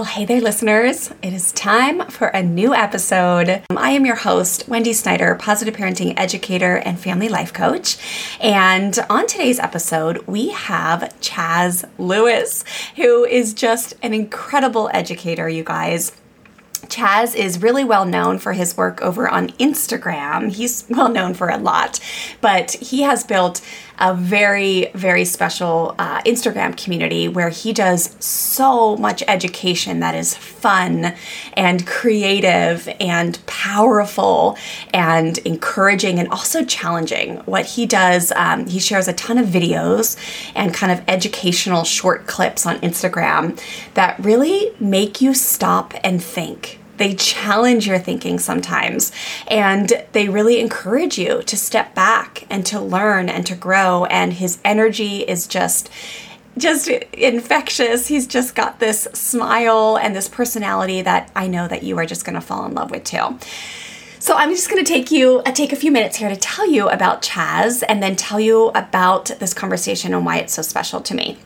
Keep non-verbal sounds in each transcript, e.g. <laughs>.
Well, hey there, listeners. It is time for a new episode. Um, I am your host, Wendy Snyder, positive parenting educator and family life coach. And on today's episode, we have Chazz Lewis, who is just an incredible educator, you guys. Chazz is really well known for his work over on Instagram. He's well known for a lot, but he has built a very, very special uh, Instagram community where he does so much education that is fun and creative and powerful and encouraging and also challenging. What he does, um, he shares a ton of videos and kind of educational short clips on Instagram that really make you stop and think they challenge your thinking sometimes, and they really encourage you to step back and to learn and to grow. And his energy is just just infectious. He's just got this smile and this personality that I know that you are just going to fall in love with too. So I'm just going to take you uh, take a few minutes here to tell you about Chazz and then tell you about this conversation and why it's so special to me.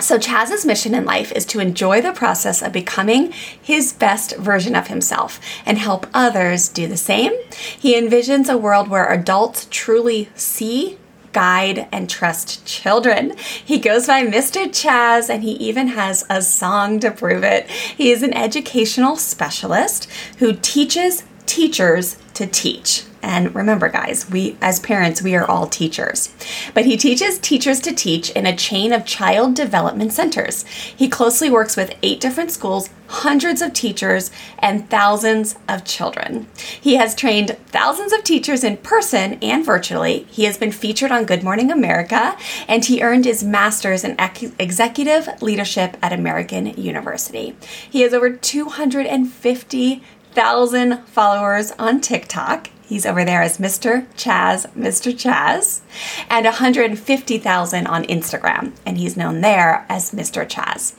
So, Chazz's mission in life is to enjoy the process of becoming his best version of himself and help others do the same. He envisions a world where adults truly see, guide, and trust children. He goes by Mr. Chazz and he even has a song to prove it. He is an educational specialist who teaches teachers to teach. And remember, guys, we as parents, we are all teachers. But he teaches teachers to teach in a chain of child development centers. He closely works with eight different schools, hundreds of teachers, and thousands of children. He has trained thousands of teachers in person and virtually. He has been featured on Good Morning America, and he earned his master's in executive leadership at American University. He has over 250,000 followers on TikTok. He's over there as Mr. Chazz, Mr. Chazz, and 150,000 on Instagram, and he's known there as Mr. Chazz.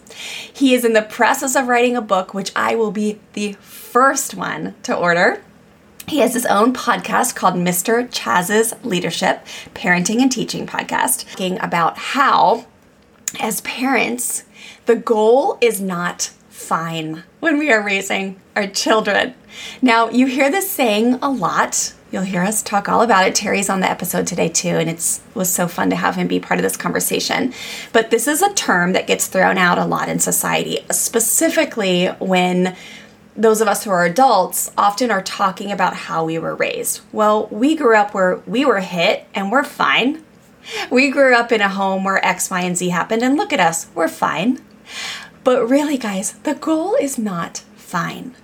He is in the process of writing a book, which I will be the first one to order. He has his own podcast called Mr. Chazz's Leadership Parenting and Teaching Podcast, talking about how, as parents, the goal is not fine when we are raising our children. Now, you hear this saying a lot. You'll hear us talk all about it. Terry's on the episode today too, and it's was so fun to have him be part of this conversation. But this is a term that gets thrown out a lot in society, specifically when those of us who are adults often are talking about how we were raised. Well, we grew up where we were hit and we're fine. We grew up in a home where X, Y, and Z happened, and look at us, we're fine. But really, guys, the goal is not fine.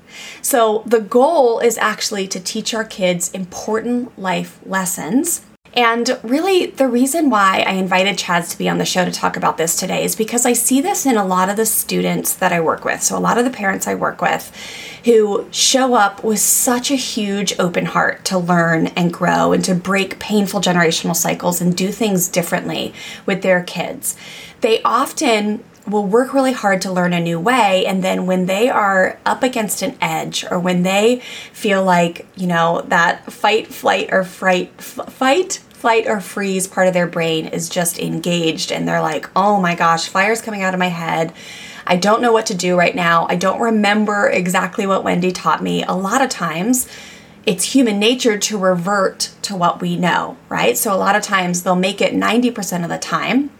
So, the goal is actually to teach our kids important life lessons. And really, the reason why I invited Chazz to be on the show to talk about this today is because I see this in a lot of the students that I work with. So, a lot of the parents I work with who show up with such a huge open heart to learn and grow and to break painful generational cycles and do things differently with their kids. They often will work really hard to learn a new way and then when they are up against an edge or when they feel like you know that fight flight or fright f- fight flight or freeze part of their brain is just engaged and they're like oh my gosh fire's coming out of my head. I don't know what to do right now. I don't remember exactly what wendy taught me. A lot of times it's human nature to revert to what we know, right? So a lot of times they'll make it 90% of the time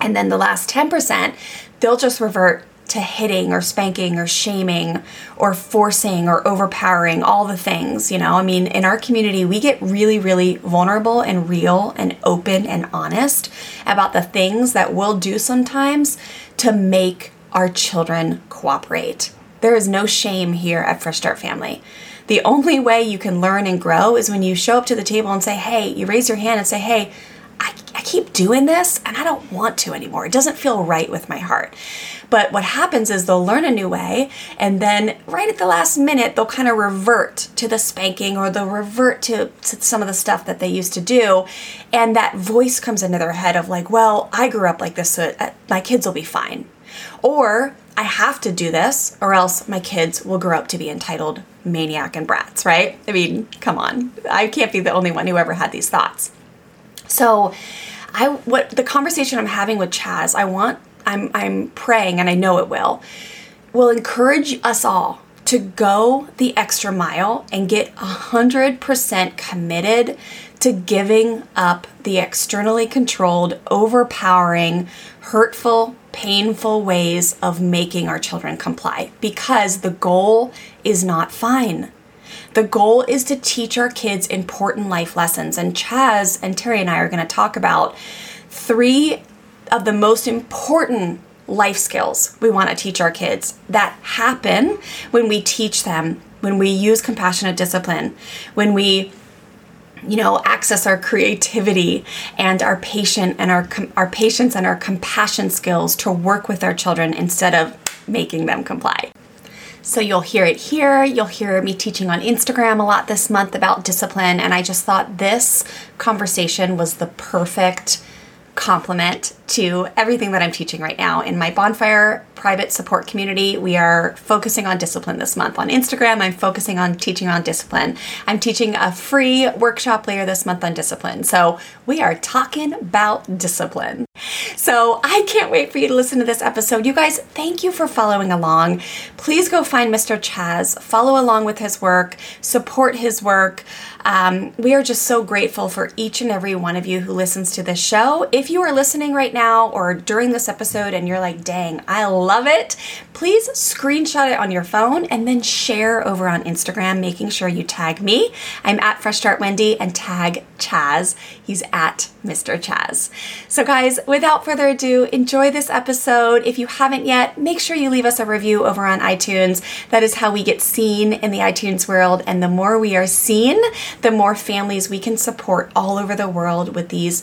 and then the last 10%, they'll just revert to hitting or spanking or shaming or forcing or overpowering all the things you know? I mean in our community we get really really vulnerable and real and open and honest about the things that we'll do sometimes to make our children cooperate. There is no shame here at fresh start family. The only way you can learn and grow is when you show up to the table and say hey you raise your hand and say hey I, I keep doing this and I don't want to anymore. It doesn't feel right with my heart. But what happens is they'll learn a new way, and then right at the last minute, they'll kind of revert to the spanking or they'll revert to, to some of the stuff that they used to do. And that voice comes into their head of, like, well, I grew up like this, so uh, my kids will be fine. Or I have to do this, or else my kids will grow up to be entitled maniac and brats, right? I mean, come on. I can't be the only one who ever had these thoughts. So, I what the conversation I'm having with Chazz, I want I'm I'm praying and I know it will will encourage us all to go the extra mile and get 100% committed to giving up the externally controlled, overpowering, hurtful, painful ways of making our children comply because the goal is not fine. The goal is to teach our kids important life lessons. And Chazz and Terry and I are going to talk about three of the most important life skills we want to teach our kids that happen when we teach them, when we use compassionate discipline, when we you know access our creativity and our patient and our our patience and our compassion skills to work with our children instead of making them comply. So you'll hear it here. You'll hear me teaching on Instagram a lot this month about discipline. And I just thought this conversation was the perfect complement to everything that I'm teaching right now in my bonfire private support community. We are focusing on discipline this month. On Instagram, I'm focusing on teaching on discipline. I'm teaching a free workshop later this month on discipline. So we are talking about discipline. So I can't wait for you to listen to this episode. You guys, thank you for following along. Please go find Mr. Chazz, follow along with his work, support his work. Um, we are just so grateful for each and every one of you who listens to this show. If you are listening right now or during this episode and you're like, dang, I love it, please screenshot it on your phone and then share over on Instagram, making sure you tag me. I'm at Fresh Start Wendy and tag Chazz. He's at Mr. Chazz. So, guys, without further ado, enjoy this episode. If you haven't yet, make sure you leave us a review over on iTunes. That is how we get seen in the iTunes world. And the more we are seen, the more families we can support all over the world with these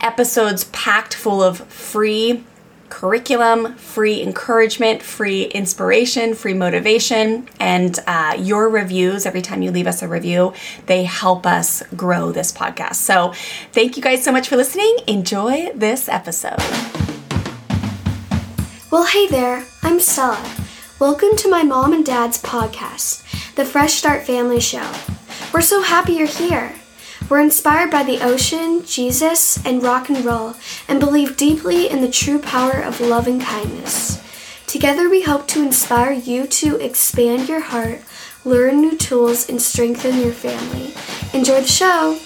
episodes packed full of free curriculum, free encouragement, free inspiration, free motivation, and uh, your reviews. Every time you leave us a review, they help us grow this podcast. So, thank you guys so much for listening. Enjoy this episode. Well, hey there, I'm Stella. Welcome to my mom and dad's podcast, the Fresh Start Family Show. We're so happy you're here. We're inspired by the ocean, Jesus, and rock and roll, and believe deeply in the true power of love and kindness. Together, we hope to inspire you to expand your heart, learn new tools, and strengthen your family. Enjoy the show!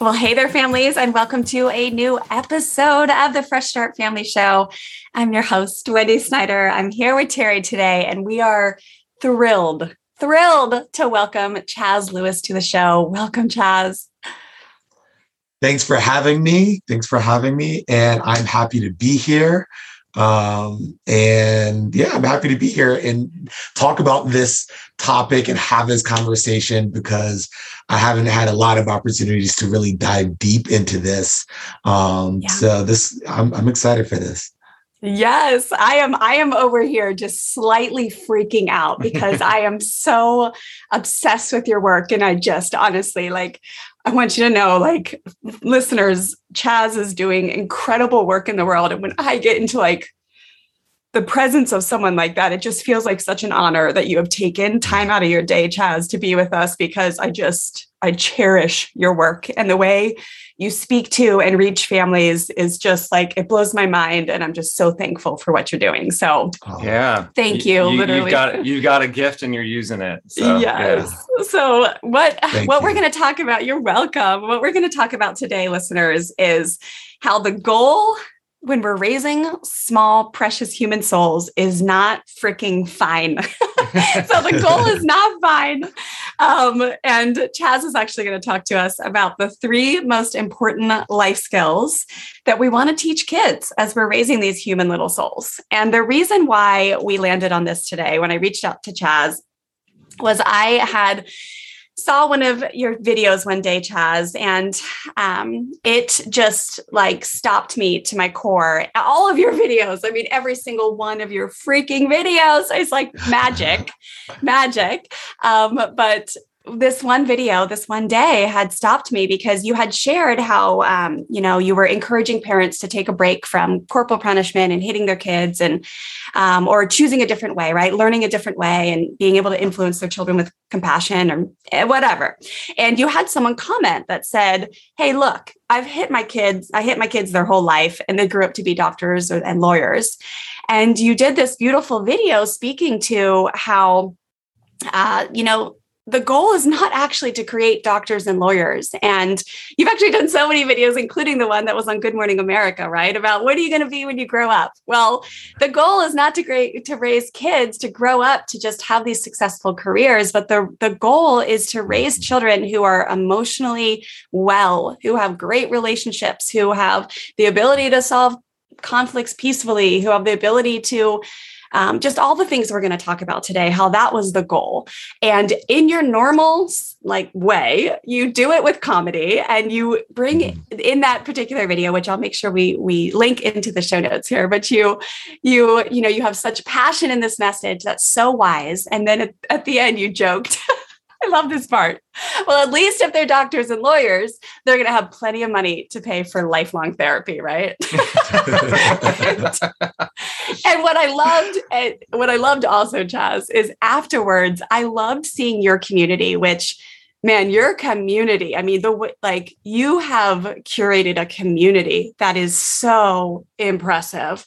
Well, hey there, families, and welcome to a new episode of the Fresh Start Family Show. I'm your host, Wendy Snyder. I'm here with Terry today, and we are thrilled, thrilled to welcome Chazz Lewis to the show. Welcome, Chazz. Thanks for having me. Thanks for having me. And I'm happy to be here. Um, and yeah, I'm happy to be here and talk about this topic and have this conversation because I haven't had a lot of opportunities to really dive deep into this. Um, yeah. So this, I'm, I'm excited for this. Yes, I am. I am over here just slightly freaking out because <laughs> I am so obsessed with your work. And I just honestly like, I want you to know, like, listeners, Chazz is doing incredible work in the world. And when I get into like the presence of someone like that, it just feels like such an honor that you have taken time out of your day, Chazz, to be with us because I just, I cherish your work and the way you speak to and reach families is just like it blows my mind and i'm just so thankful for what you're doing. So oh. yeah. thank you, you literally you've got you got a gift and you're using it. So, yes. yeah. so what thank what you. we're going to talk about you're welcome. What we're going to talk about today listeners is how the goal when we're raising small, precious human souls is not freaking fine. <laughs> <laughs> so the goal is not fine. Um, and Chazz is actually going to talk to us about the three most important life skills that we want to teach kids as we're raising these human little souls. And the reason why we landed on this today when I reached out to Chazz was I had saw one of your videos one day, Chazz, and um, it just like stopped me to my core. All of your videos, I mean, every single one of your freaking videos is like magic, magic. Um, but this one video this one day had stopped me because you had shared how um, you know you were encouraging parents to take a break from corporal punishment and hitting their kids and um, or choosing a different way right? Learning a different way and being able to influence their children with compassion or eh, whatever. And you had someone comment that said hey look i've hit my kids i hit my kids their whole life and they grew up to be doctors or, and lawyers. And you did this beautiful video speaking to how uh, you know the goal is not actually to create doctors and lawyers. And you've actually done so many videos, including the one that was on Good Morning America, right? About what are you going to be when you grow up? Well, the goal is not to create to raise kids to grow up to just have these successful careers, but the, the goal is to raise children who are emotionally well, who have great relationships, who have the ability to solve conflicts peacefully, who have the ability to um, just all the things we're going to talk about today, how that was the goal. And in your normal like way, you do it with comedy and you bring mm-hmm. in that particular video, which I'll make sure we we link into the show notes here. But you you you know you have such passion in this message that's so wise, and then at, at the end you joked. <laughs> I love this part. Well, at least if they're doctors and lawyers, they're going to have plenty of money to pay for lifelong therapy, right? and, <laughs> <laughs> and, what I loved, and what I loved also, Chazz, is afterwards, I loved seeing your community, which man, your community. I mean, the like you have curated a community that is so impressive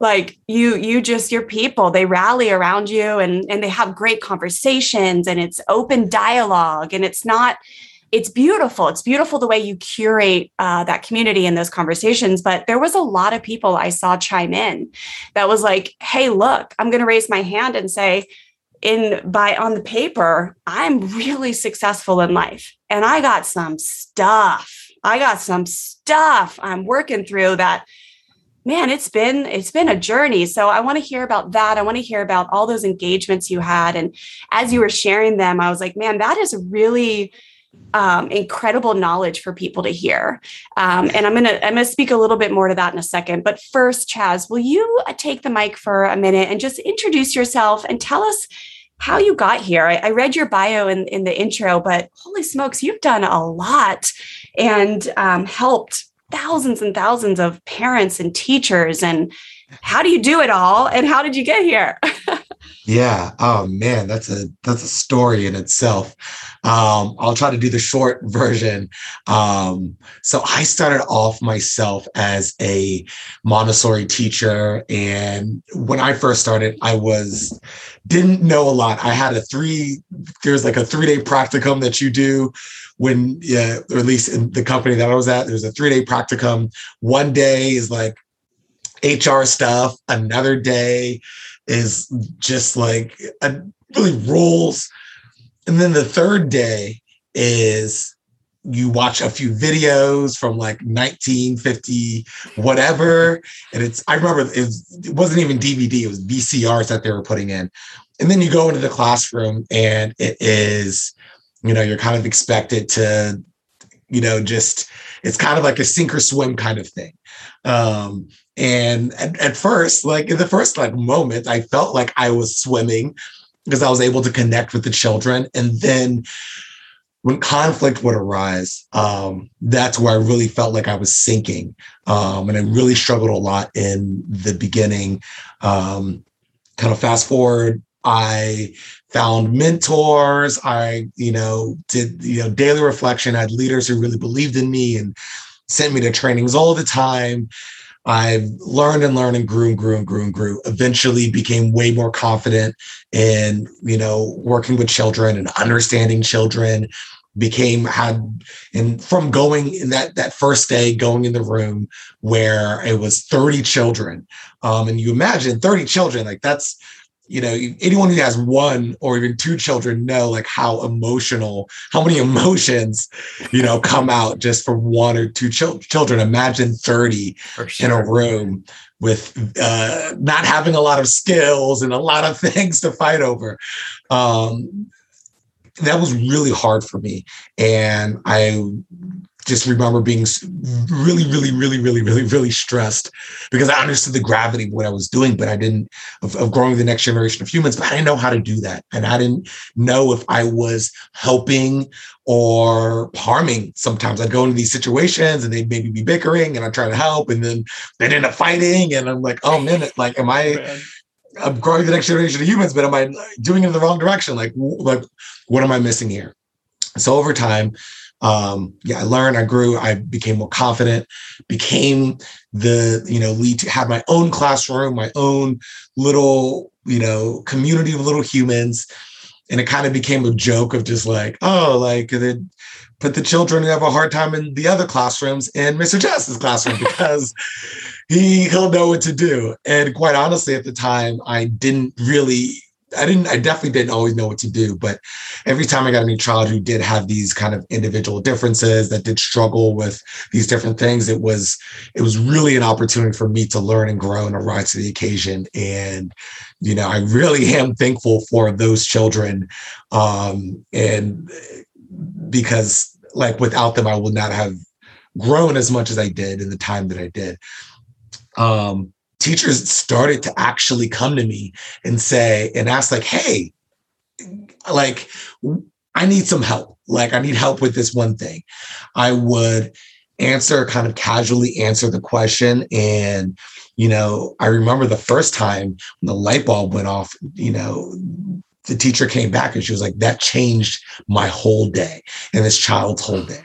like you you just your people they rally around you and and they have great conversations and it's open dialogue and it's not it's beautiful. It's beautiful the way you curate uh, that community and those conversations but there was a lot of people i saw chime in that was like hey look i'm going to raise my hand and say in by on the paper i'm really successful in life and i got some stuff. I got some stuff i'm working through that man it's been it's been a journey. So i want to hear about that. I want to hear about all those engagements you had. And as you were sharing them i was like man that is really um, incredible knowledge for people to hear. Um, and i'm gonna i'm gonna speak a little bit more to that in a second. But first chazz will you uh, take the mic for a minute and just introduce yourself and tell us how you got here? I, I read your bio in, in the intro but holy smokes you've done a lot and um, helped thousands and thousands of parents and teachers and how do you do it all and how did you get here? <laughs> Yeah. Oh man that's a that's a story in itself. Um, i'll try to do the short version. Um, so i started off myself as a montessori teacher and when i first started i was didn't know a lot. I had a three there's like a three day practicum that you do when yeah, or at least in the company that I was at, there's a three day practicum. One day is like HR stuff. Another day is just like a, really rules. And then the third day is you watch a few videos from like 1950 whatever and it's i remember it, was, it wasn't even dvd it was vcrs that they were putting in and then you go into the classroom and it is you know you're kind of expected to you know just it's kind of like a sink or swim kind of thing. Um and at, at first like in the first like moment i felt like i was swimming because i was able to connect with the children. And then when conflict would arise um that's where i really felt like i was sinking. Um and i really struggled a lot in the beginning. Um kind of fast forward I found mentors. I, you know, did, you know, daily reflection. I had leaders who really believed in me and sent me to trainings all the time. I learned and learned and grew and grew and grew and grew. Eventually became way more confident in, you know, working with children and understanding children. Became had and from going in that that first day, going in the room where it was 30 children. Um, and you imagine 30 children, like that's you know anyone who has one or even two children know like how emotional how many <laughs> emotions you know come out just from one or two ch- children imagine 30 sure. in a room with uh, not having a lot of skills and a lot of <laughs> things to fight over um, that was really hard for me. And I just remember being really, really, really, really, really, really stressed because I understood the gravity of what I was doing, but I didn't of, of, growing the next generation of humans. But I didn't know how to do that, and I didn't know if I was helping or harming. Sometimes I'd go into these situations and they'd maybe be bickering, and I try to help, and then they'd end up fighting, and I'm like, oh man, like, am I? <laughs> Man. I'm growing the next generation of humans, but am I doing it in the wrong direction? Like, like, what am I missing here? So over time, um, yeah, I learned, I grew, I became more confident, became the, you know, lead to have my own classroom, my own little, you know, community of little humans. And it kind of became a joke of just like, oh, like put the children who have a hard time in the other classrooms in Mr. Chazz's classroom because he he'll know what to do. And quite honestly, at the time, I didn't really I didn't, I definitely didn't always know what to do, but every time I got a new child who did have these kind of individual differences that did struggle with these different things, it was, it was really an opportunity for me to learn and grow and rise to the occasion. And, you know, I really <laughs> am thankful for those children. Um, and because like without them, I would not have grown as much as I did in the time that I did. Um, teachers started to actually come to me and say and ask like hey like i need some help. Like i need help with this one thing. I would answer kind of casually answer the question. And you know i remember the first time when the light bulb went off you know the teacher came back and she was like that changed my whole day and this child's whole day.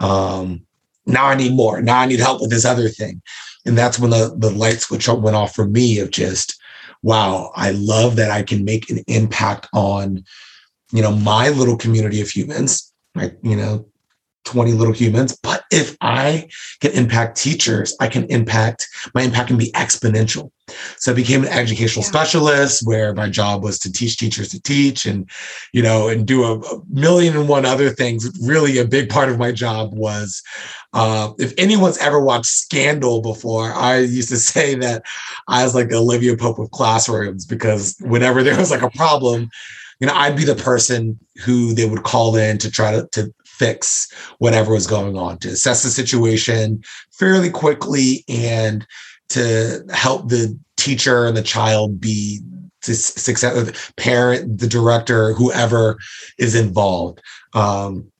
Um now i need more now i need help with this other thing and that's when the, the light switch went off for me of just, wow, I love that I can make an impact on, you know, my little community of humans, like, you know, 20 little humans. But if I can impact teachers, I can impact, my impact can be exponential. So I became an educational yeah. specialist where my job was to teach teachers to teach and, you know, and do a, a million and one other things. Really, a big part of my job was uh, if anyone's ever watched Scandal before, I used to <laughs> say that I was like Olivia Pope of classrooms because whenever there was like a problem, you know, I'd be the person who they would call in to try to, to fix whatever was going on, to assess the situation fairly quickly and to help the teacher and the child be to success the parent the director whoever is involved. Um,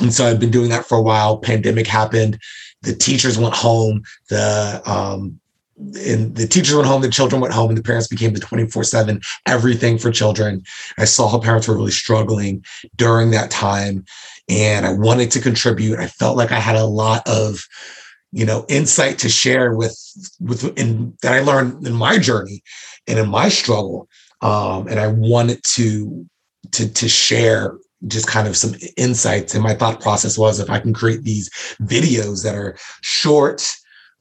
and so i've been doing that for a while. Pandemic happened. The teachers went home. The um, and the teachers went home, the children went home, and the parents became the 24 7 everything for children. I saw how parents were really struggling during that time, and I wanted to contribute. I felt like I had a lot of you know insight to share with with in that i learned in my journey and in my struggle. Um and i wanted to to to share just kind of some insights and my thought process was if i can create these videos that are short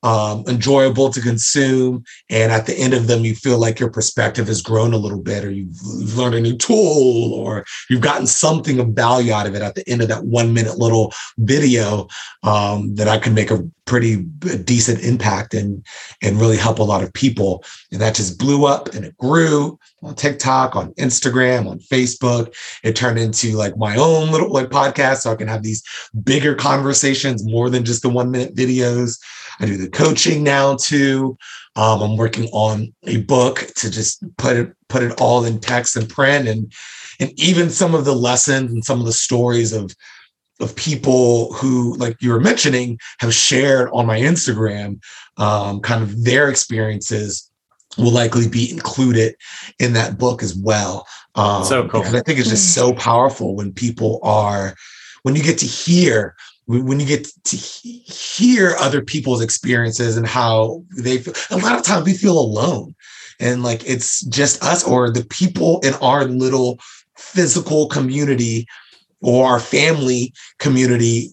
um, enjoyable to consume. And at the end of them, you feel like your perspective has grown a little bit, or you've, learned a new tool, or you've gotten something of value out of it at the end of that one minute little video um, that I can make a pretty decent impact and and really help a lot of people. And that just blew up and it grew on TikTok, on Instagram, on Facebook. It turned into like my own little like podcast, so I can have these bigger conversations more than just the one minute videos. I do the coaching now too. Um, I'm working on a book to just put it put it all in text and print, and and even some of the lessons and some of the stories of of people who, like you were mentioning, have shared on my Instagram, um, kind of their experiences will likely be included in that book as well. Um, so cool. Because I think it's just so powerful when people are, when you get to hear when you get to hear other people's experiences and how they feel, a lot of times we feel alone. And like it's just us or the people in our little physical community or our family community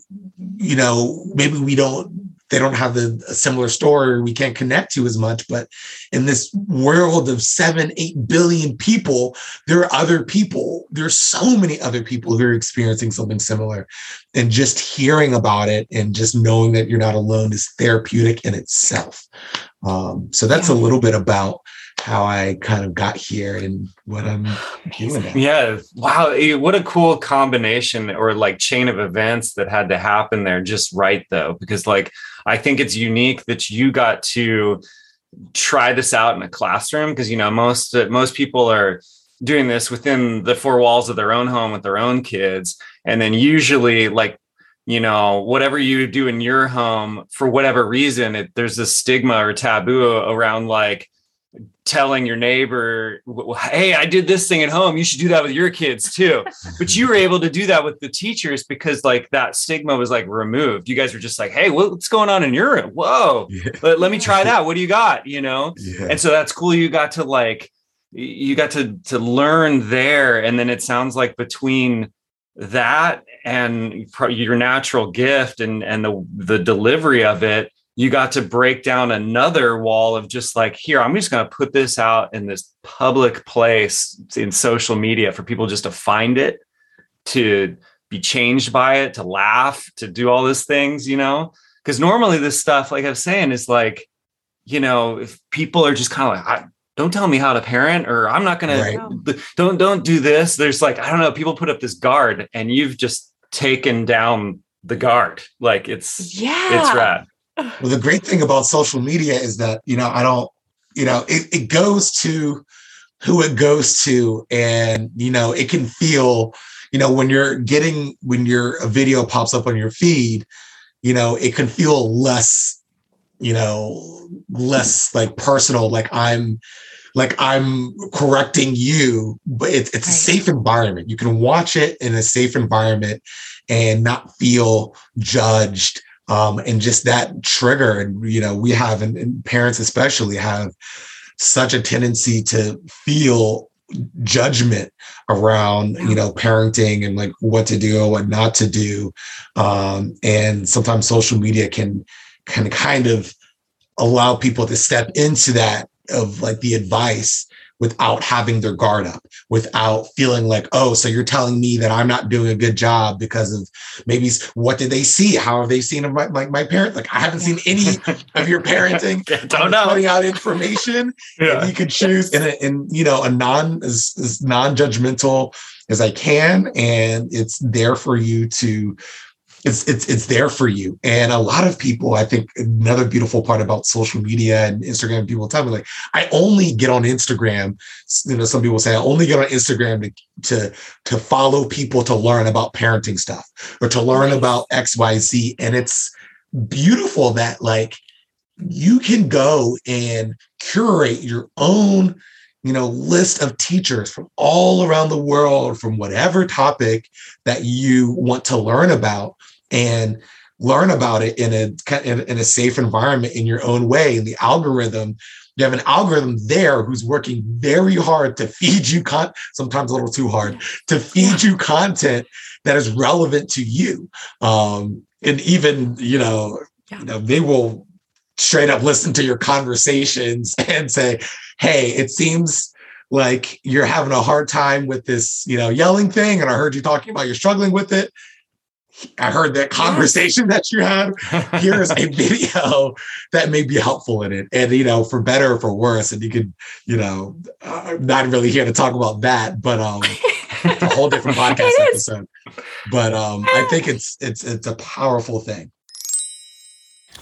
you know maybe we don't they don't have the similar story we can't connect to as much but in this world of 7 8 billion people there are other people there's so many other people who are experiencing something similar and just hearing about it and just knowing that you're not alone is therapeutic in itself um, so that's yeah. a little bit about how I kind of got here and what I'm doing. Yeah. Wow. Eh, What a cool combination or like chain of events that had to happen there just right though. Because like I think it's unique that you got to try this out in a classroom because you know most most people are doing this within the four walls of their own home with their own kids. And then usually like you know whatever you do in your home for whatever reason it, there's a stigma or taboo around like telling your neighbor hey i did this thing at home. You should do that with your kids too. <laughs> But you were able to do that with the teachers because like that stigma was like removed. You guys were just like hey what's going on in your room? Whoa. Yeah. let, let me try that. What do you got? You know? Yeah. and so that's cool you got to like you got to to learn there. And then it sounds like between that and your natural gift and and the the delivery of it you got to break down another wall of just like here i'm just going to put this out in this public place in social media for people just to find it to be changed by it to laugh to do all these things you know? Because normally this stuff like i was saying is like you know if people are just kind of like I, don't tell me how to parent or i'm not gonna don't don't do this. There's like i don't know people put up this guard and you've just taken down the guard. Like it's Yeah. it's rad Well, the great thing about social media is that, you know, I don't, you know, it, it goes to who it goes to. And, you know, it can feel, you know, when you're getting, when your a video pops up on your feed, you know, it can feel less, you know, less like personal, like I'm, like I'm correcting you, but it's, it's a safe environment. You can watch it in a safe environment and not feel judged um, and just that trigger and you know we have and, and parents especially have such a tendency to feel judgment around you know parenting and like what to do and what not to do. Um, and sometimes social media can can kind of allow people to step into that of like the advice without having their guard up without feeling like oh so you're telling me that i'm not doing a good job because of maybe what did they see? How have they seen my, my, my parent like i haven't seen any of your parenting. <laughs> Don't I'm know. putting out information <laughs> and you could choose in a in you know a non as, as non-judgmental as i can and it's there for you to it's it's it's there for you and a lot of people i think another beautiful part about social media and instagram people tell me like i only get on instagram you know some people say i only get on instagram to to to follow people to learn about parenting stuff or to learn Nice. about xyz and it's beautiful that like you can go and curate your own you know list of teachers from all around the world from whatever topic that you want to learn about and learn about it in a in, in a safe environment in your own way. And the algorithm you have an algorithm there who's working very hard to feed you con- sometimes a little too hard to feed you content that is relevant to you. Um and even you know Yeah. you know they will straight up listen to your conversations <laughs> and say hey it seems like you're having a hard time with this you know yelling thing and i heard you talking about you're struggling with it i heard that conversation that you had. Here's a <laughs> video that may be helpful in it. And you know for better or for worse and you can, you know uh, i'm not really here to talk about that but um it's a whole different <laughs> podcast episode. But um i think it's it's it's a powerful thing.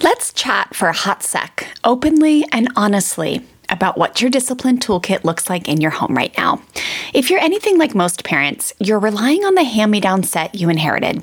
Let's chat for a hot sec, openly and honestly, about what your discipline toolkit looks like in your home right now. If you're anything like most parents, you're relying on the hand me down set you inherited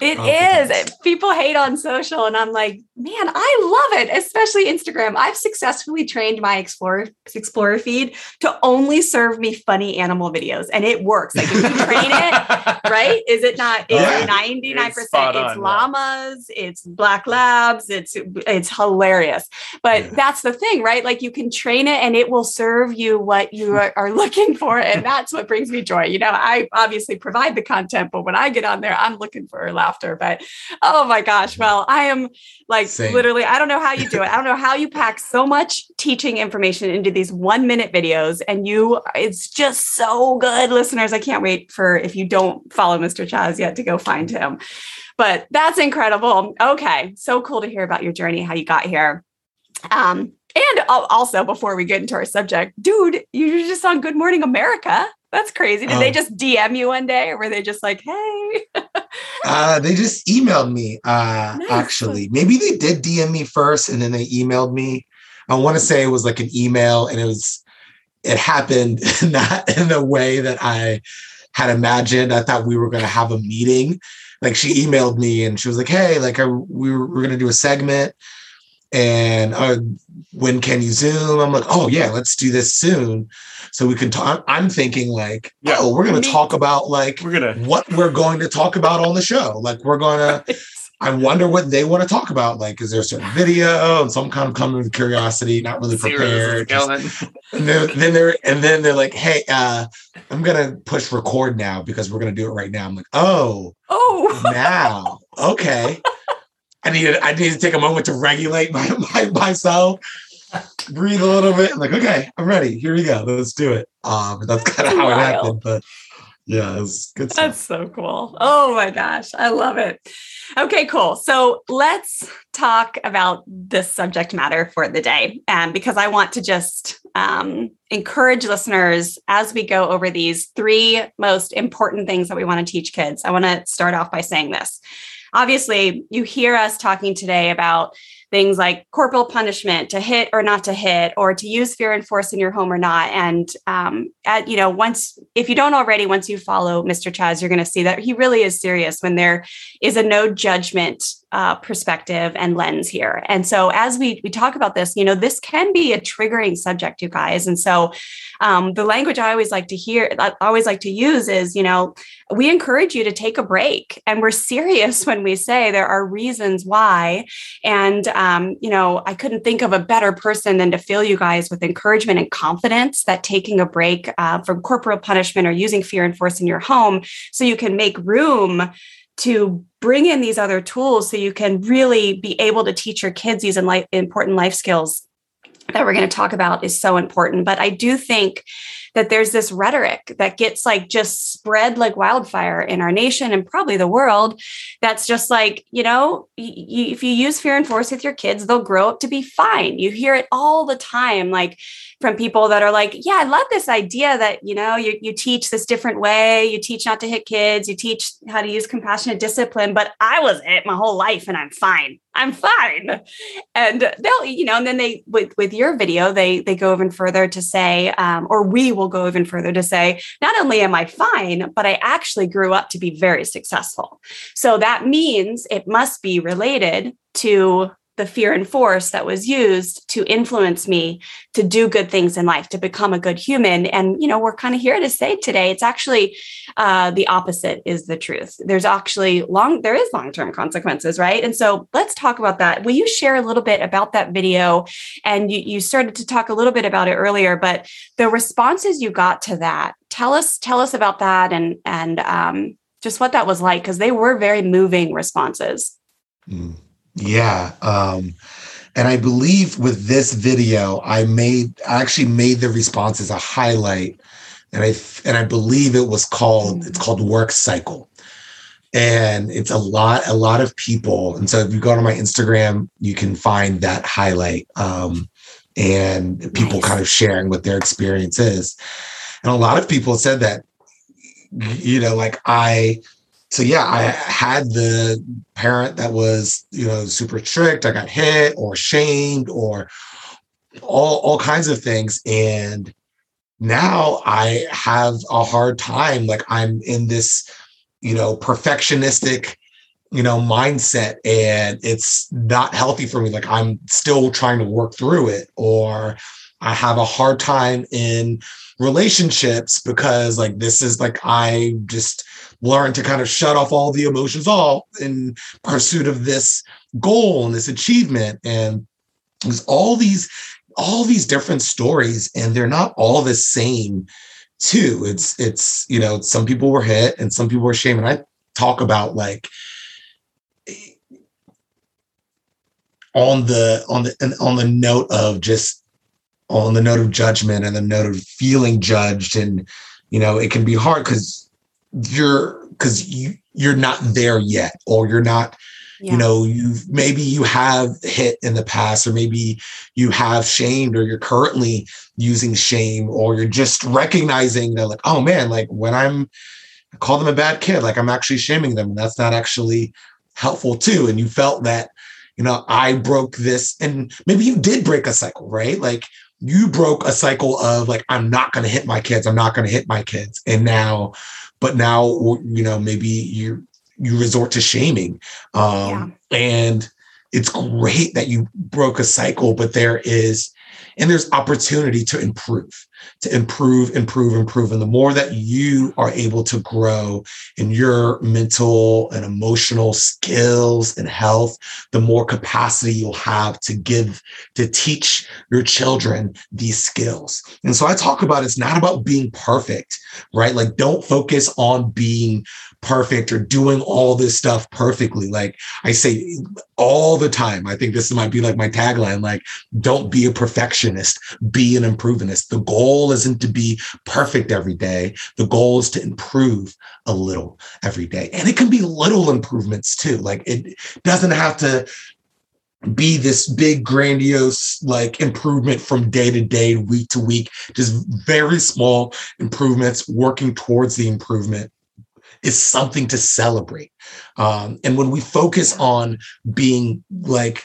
It is. People hate on social, and I'm like, man, I love it, especially Instagram. I've successfully trained my Explorer Explorer feed to only serve me funny animal videos, and it works. Like if you train it, <laughs> right? Is it not? It's ninety nine percent. It's llamas. Yeah. It's black labs. It's it's hilarious. But yeah. that's the thing, right? Like you can train it, and it will serve you what you are, are looking for, and that's what brings me joy. You know, I obviously provide the content, but when I get on there, I'm looking for laughter after. But oh my gosh, well, I am like Same. literally, I don't know how you do it. I don't know <laughs> how you pack so much teaching information into these one minute videos. And you, it's just so good, listeners. I can't wait for if you don't follow Mr. Chazz yet to go find him. But that's incredible. Okay. So cool to hear about your journey, how you got here. Um, and also, before we get into our subject, dude, you just on Good Morning America. That's crazy. Did um, they just DM you one day or were they just like, hey? <laughs> uh, they just emailed me, uh, nice. actually. Maybe they did DM me first and then they emailed me. I want to say it was like an email and it was, it happened <laughs> not in the way that I had imagined. I thought we were going to have a meeting. Like she emailed me and she was like, hey, like I, we were, we're going to do a segment and uh, when can you zoom? I'm like oh yeah let's do this soon. So we can talk i'm thinking like yeah, oh we're going to talk about like we're gonna what we're going to talk about on the show. Like we're going <laughs> to i wonder what they want to talk about. Like is there a certain video? And some kind of coming with curiosity not really prepared. Just, <laughs> and then, then they're and then they're like hey uh i'm gonna push record now because we're gonna do it right now. I'm like oh oh. now. Okay <laughs> I needed I needed to take a moment to regulate my, <laughs> my myself, breathe a little bit. I'm like, okay, I'm ready. Here we go. Let's do it. Um, that's kind of how Wild. it happened. But yeah, it's good stuff. That's so cool. Oh my gosh, I love it. Okay, cool. So let's talk about this subject matter for the day. And because I want to just um, encourage listeners as we go over these three most important things that we want to teach kids, I want to start off by saying this obviously you hear us talking today about things like corporal punishment to hit or not to hit or to use fear and force in your home or not. And um, at you know once if you don't already once you follow mr chazz you're going to see that he really is serious when there is a no judgment uh, perspective and lens here and so as we we talk about this you know this can be a triggering subject you guys and so um, the language I always like to hear, I always like to use is, you know, we encourage you to take a break. And we're <laughs> serious when we say there are reasons why. And, um, you know, I couldn't think of a better person than to fill you guys with encouragement and confidence that taking a break uh, from corporal punishment or using fear and force in your home so you can make room to bring in these other tools so you can really be able to teach your kids these important life skills that we're going to talk about is so important. But I do think that there's this rhetoric that gets like just spread like wildfire in our nation and probably the world that's just like you know if you use fear and force with your kids they'll grow up to be fine you hear it all the time like from people that are like yeah i love this idea that you know you, you teach this different way. You teach not to hit kids. You teach how to use compassionate discipline. But i was it my whole life and i'm fine. I'm fine. And they'll you know and then they with with your video they they go even further to say um, or we will go even further to say not only am i fine but i actually grew up to be very successful. So that means it must be related to the fear and force that was used to influence me to do good things in life to become a good human. And you know we're kind of here to say today it's actually uh, the opposite is the truth. There's actually long there is long-term consequences right? And so let's talk about that. Will you share a little bit about that video? And you, you started to talk a little bit about it earlier but the responses you got to that tell us tell us about that and and um, just what that was like because they were very moving responses. Mm. Yeah. Um, and I believe with this video, I made I actually made the response as a highlight, and I and I believe it was called it's called work cycle, and it's a lot a lot of people. And so if you go to my Instagram, you can find that highlight, um, and people nice. kind of sharing what their experience is, and a lot of people said that, you know, like I so yeah, I had the parent that was, you know, super strict. I got hit or shamed or all all kinds of things. And now I have a hard time. Like I'm in this, you know, perfectionistic, you know, mindset, and it's not healthy for me. Like I'm still trying to work through it, or I have a hard time in relationships because like this is like I just learn to kind of shut off all the emotions all in pursuit of this goal and this achievement. And there's all these all these different stories and they're not all the same too. It's it's you know some people were hit and some people were shamed. And i talk about like on the on the on the note of just on the note of judgment and the note of feeling judged. And you know it can be hard because you're because you you're not there yet or you're not yeah. you know you maybe you have hit in the past or maybe you have shamed or you're currently using shame or you're just recognizing that like oh man like when i'm I call them a bad kid like i'm actually shaming them and that's not actually helpful too and you felt that you know i broke this and maybe you did break a cycle right like you broke a cycle of like i'm not going to hit my kids i'm not going to hit my kids and now but now you know maybe you you resort to shaming um yeah. and it's great that you broke a cycle but there is and there's opportunity to improve to improve improve improve. And the more that you are able to grow in your mental and emotional skills and health the more capacity you'll have to give to teach your children these skills. And so i talk about it's not about being perfect right? Like don't focus on being perfect or doing all this stuff perfectly. Like I say all the time, I think this might be like my tagline like, don't be a perfectionist, be an improvementist. The goal isn't to be perfect every day. The goal is to improve a little every day. And it can be little improvements too. Like it doesn't have to be this big grandiose like improvement from day to day week to week just very small improvements working towards the improvement is something to celebrate. Um, and when we focus on being like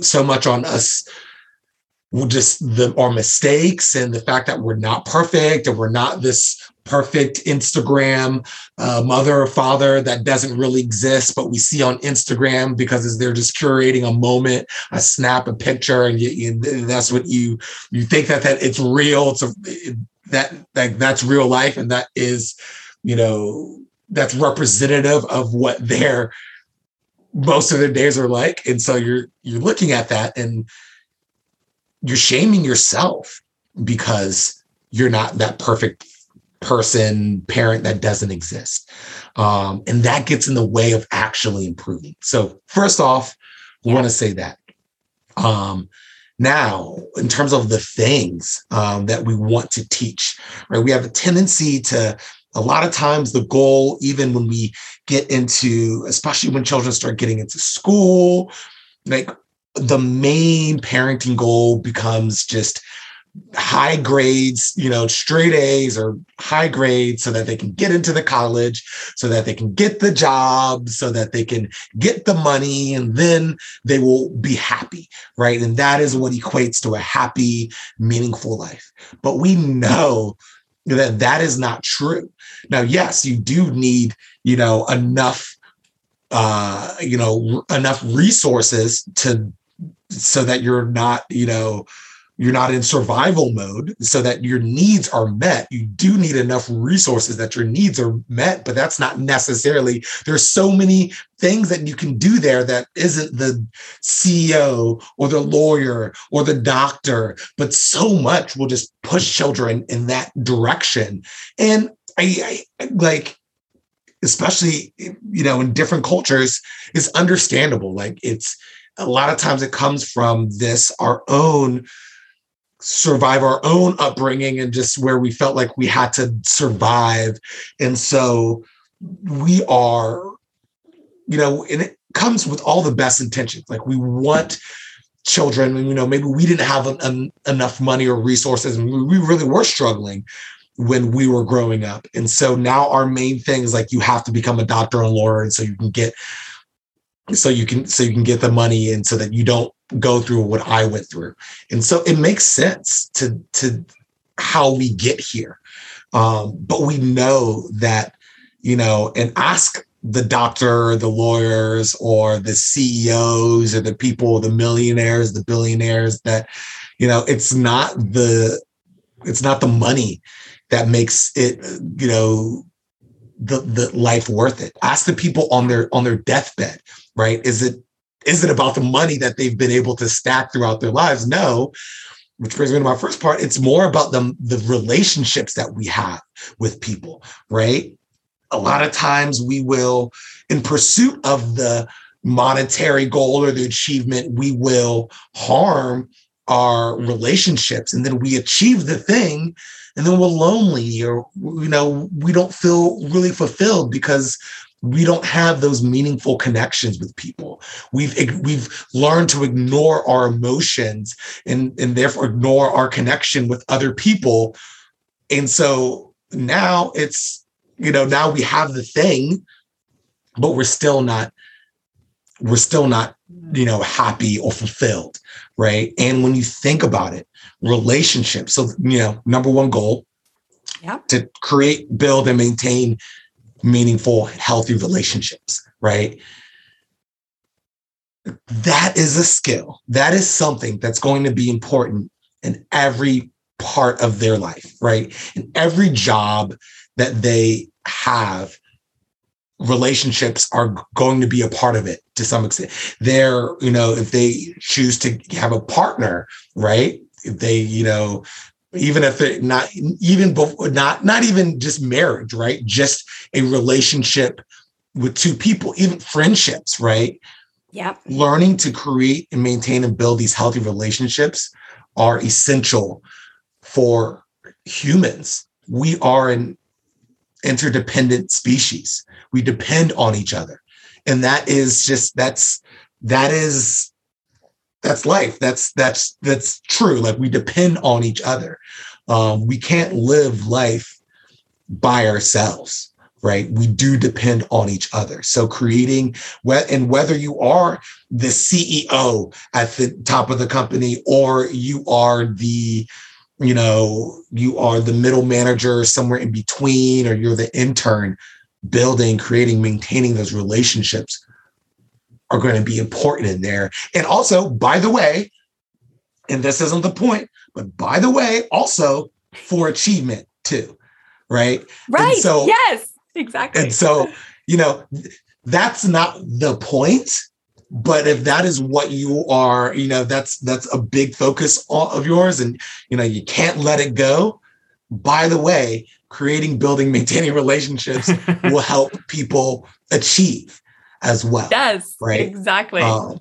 so much on us, just the our mistakes and the fact that we're not perfect and we're not this perfect Instagram uh, mother or father that doesn't really exist, but we see on Instagram because they're just curating a moment, a snap, a picture, and you, you, that's what you you think that that it's real. It's a, that that that's real life, and that is you know that's representative of what their most of their days are like. And so you're you're looking at that and you're shaming yourself because you're not that perfect person parent that doesn't exist. Um, and that gets in the way of actually improving. So first off we yeah. want to say that. Um, now in terms of the things um, that we want to teach right we have a tendency to a lot of times the goal even when we get into especially when children start getting into school like the main parenting goal becomes just high grades, you know, straight A's or high grades so that they can get into the college, so that they can get the job, so that they can get the money, and then they will be happy, right? And that is what equates to a happy, meaningful life. But we know that that is not true. Now, yes, you do need, you know, enough, uh, you know, enough resources to so that you're not, you know, you're not in survival mode so that your needs are met. You do need enough resources that your needs are met but that's not necessarily there's so many things that you can do there that isn't the ceo or the lawyer or the doctor but so much will just push children in that direction. And i, I like especially you know in different cultures is understandable. Like it's a lot of times it comes from this our own survive our own upbringing and just where we felt like we had to survive. And so we are you know and it comes with all the best intentions. Like we want children you know maybe we didn't have an, enough money or resources and we really were struggling when we were growing up. And so now our main thing is like you have to become a doctor and lawyer and so you can get so you can so you can get the money and so that you don't go through what I went through. And so it makes sense to to how we get here. Um, but we know that, you know, and ask the doctor, the lawyers, or the CEOs, or the people, the millionaires, the billionaires, that, you know, it's not the it's not the money that makes it, you know, the the life worth it. Ask the people on their on their deathbed, right? Is it is it about the money that they've been able to stack throughout their lives? No. Which brings me to my first part. It's more about the, the relationships that we have with people, right? A lot of times we will, in pursuit of the monetary goal or the achievement, we will harm our relationships and then we achieve the thing and then we're lonely or you know we don't feel really fulfilled because we don't have those meaningful connections with people. We've we've learned to ignore our emotions and and therefore ignore our connection with other people. And so now it's you know now we have the thing, but we're still not we're still not you know happy or fulfilled, right? And when you think about it, relationships. So you know number one goal, yeah, to create, build, and maintain meaningful, healthy relationships, right? That is a skill. That is something that's going to be important in every part of their life, right? In every job that they have, relationships are going to be a part of it to some extent. They're, you know, if they choose to have a partner, right? If they, you know, even if it not even before, not not even just marriage right? Just a relationship with two people even friendships right? Yeah learning to create and maintain and build these healthy relationships are essential for humans. We are an interdependent species. We depend on each other. And that is just that's that is that's life. That's that's that's true. Like we depend on each other. Um, we can't live life by ourselves, right? We do depend on each other. So creating and whether you are the CEO at the top of the company or you are the you know you are the middle manager somewhere in between or you're the intern building creating maintaining those relationships are going to be important in there. And also, by the way, and this isn't the point, but by the way, also for achievement too, right? Right. And so yes, exactly. And so, you know, that's not the point. But if that is what you are, you know, that's that's a big focus of yours, and you know, you can't let it go. By the way, creating, building, maintaining relationships <laughs> will help people achieve as well. Yes, right. Exactly. Um,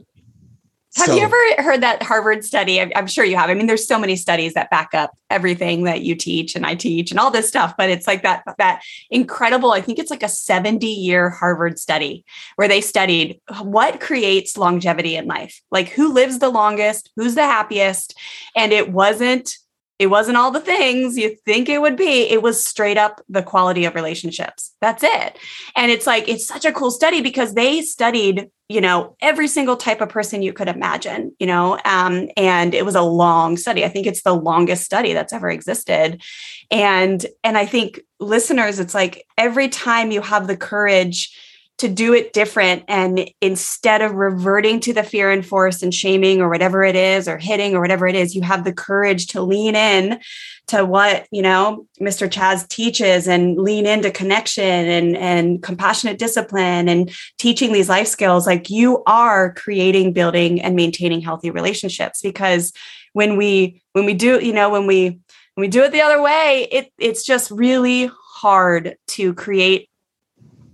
Have So- you ever heard that Harvard study? I'm- I'm sure you have. I mean, there's so many studies that back up everything that you teach and I teach and all this stuff, but it's like that that incredible, I think it's like a 70 year Harvard study where they studied what creates longevity in life. Like who lives the longest, who's the happiest, and it wasn't it wasn't all the things you think it would be. It was straight up the quality of relationships. That's it. And it's like, it's such a cool study because they studied, you know, every single type of person you could imagine, you know, um, and it was a long study. I think it's the longest study that's ever existed. And, and I think listeners, it's like every time you have the courage to do it different and instead of reverting to the fear and force and shaming or whatever it is or hitting or whatever it is you have the courage to lean in to what you know mr chazz teaches and lean into connection and and compassionate discipline and teaching these life skills. Like you are creating building and maintaining healthy relationships because when we when we do you know when we when we do it the other way it it's just really hard to create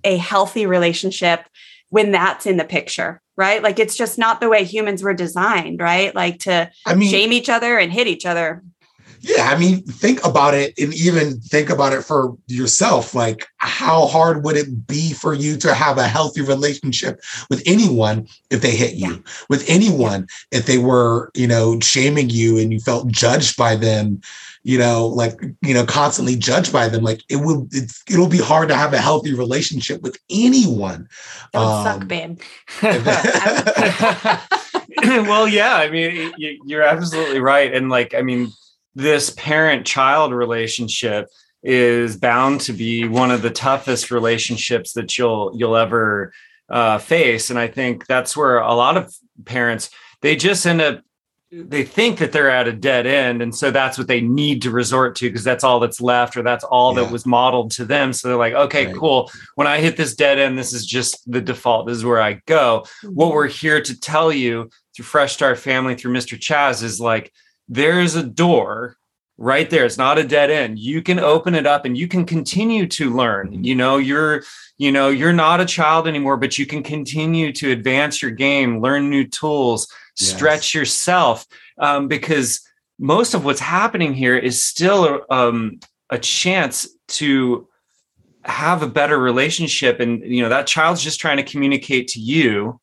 a healthy relationship when that's in the picture, right? Like it's just not the way humans were designed, right? Like to I mean, shame each other and hit each other. Yeah, I mean, think about it and even think about it for yourself. Like, how hard would it be for you to have a healthy relationship with anyone if they hit you, Yeah. with anyone if they were, you know, shaming you and you felt judged by them, you know, like, you know, constantly judged by them? Like, it will, it's, it'll be hard to have a healthy relationship with anyone. Don't Um, suck, babe. <laughs> <laughs> well, yeah, I mean, you're absolutely right. And like, I mean, this parent child relationship is bound to be one of the toughest relationships that you'll you'll ever uh, face and i think that's where a lot of parents they just end up they think that they're at a dead end and so that's what they need to resort to because that's all that's left or that's all Yeah. that was modeled to them so they're like okay Right. cool when i hit this dead end this is just the default this is where i go what we're mm-hmm. here to tell you through Fresh Start Family, through Mr. Chazz, is like there's a door right there. It's not a dead end. You can open it up and you can continue to learn. Mm-hmm. You know, you're, you know, you're not a child anymore, but you can continue to advance your game, learn new tools, Yes. stretch yourself. Um, because most of what's happening here is still um, a chance to have a better relationship and you know that child's just trying to communicate to you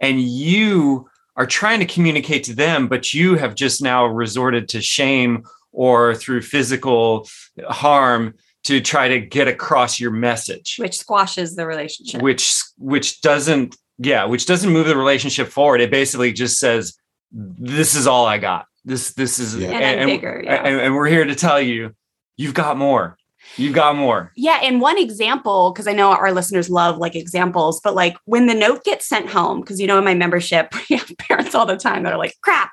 and you are trying to communicate to them but you have just now resorted to shame or through physical harm to try to get across your message Which squashes the relationship. which which doesn't yeah which doesn't move the relationship forward it basically just says this is all i got this this is Yeah. And I'm bigger, yeah. and, and we're here to tell you you've got more you've got more Yeah. And one example, because I know our listeners love like examples, but like when the note gets sent home, because you know, in my membership, <laughs> we have parents all the time that are like, crap,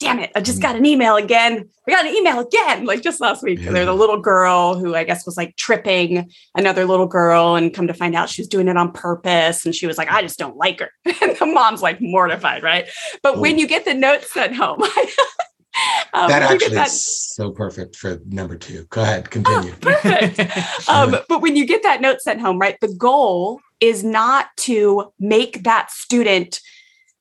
damn it, I just got an email again. I got an email again, like just last week. Yeah. There's a little girl who I guess was like tripping another little girl and come to find out she was doing it on purpose. And she was like, I just don't like her. <laughs> And the mom's like mortified, right? But when you get the note sent home, <laughs> um, that when you get actually that- is so perfect for number two. Go ahead, continue. <laughs> perfect. um, but when you get that note sent home, right, the goal is not to make that student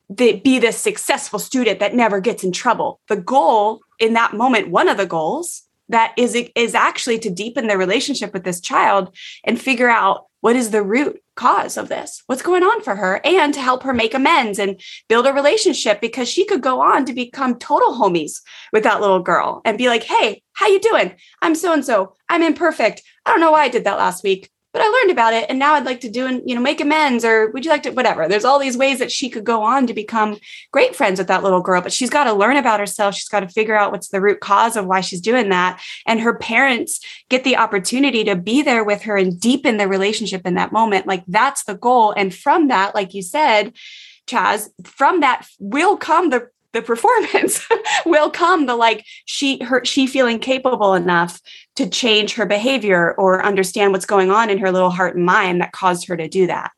the, be the successful student that never gets in trouble. The goal in that moment, one of the goals that is is actually to deepen the relationship with this child and figure out what is the root cause of this what's going on for her and to help her make amends and build a relationship because she could go on to become total homies with that little girl and be like hey how you doing? I'm so and so. I'm imperfect. I don't know why i did that last week but i learned about it and now i'd like to do and you know make amends or would you like to whatever. There's all these ways that she could go on to become great friends with that little girl but she's got to learn about herself. She's got to figure out what's the root cause of why she's doing that. And her parents get the opportunity to be there with her and deepen the relationship in that moment. Like that's the goal. And from that like you said chazz from that will come the the performance <laughs> will come the like she her she feeling capable enough to change her behavior or understand what's going on in her little heart and mind that caused her to do that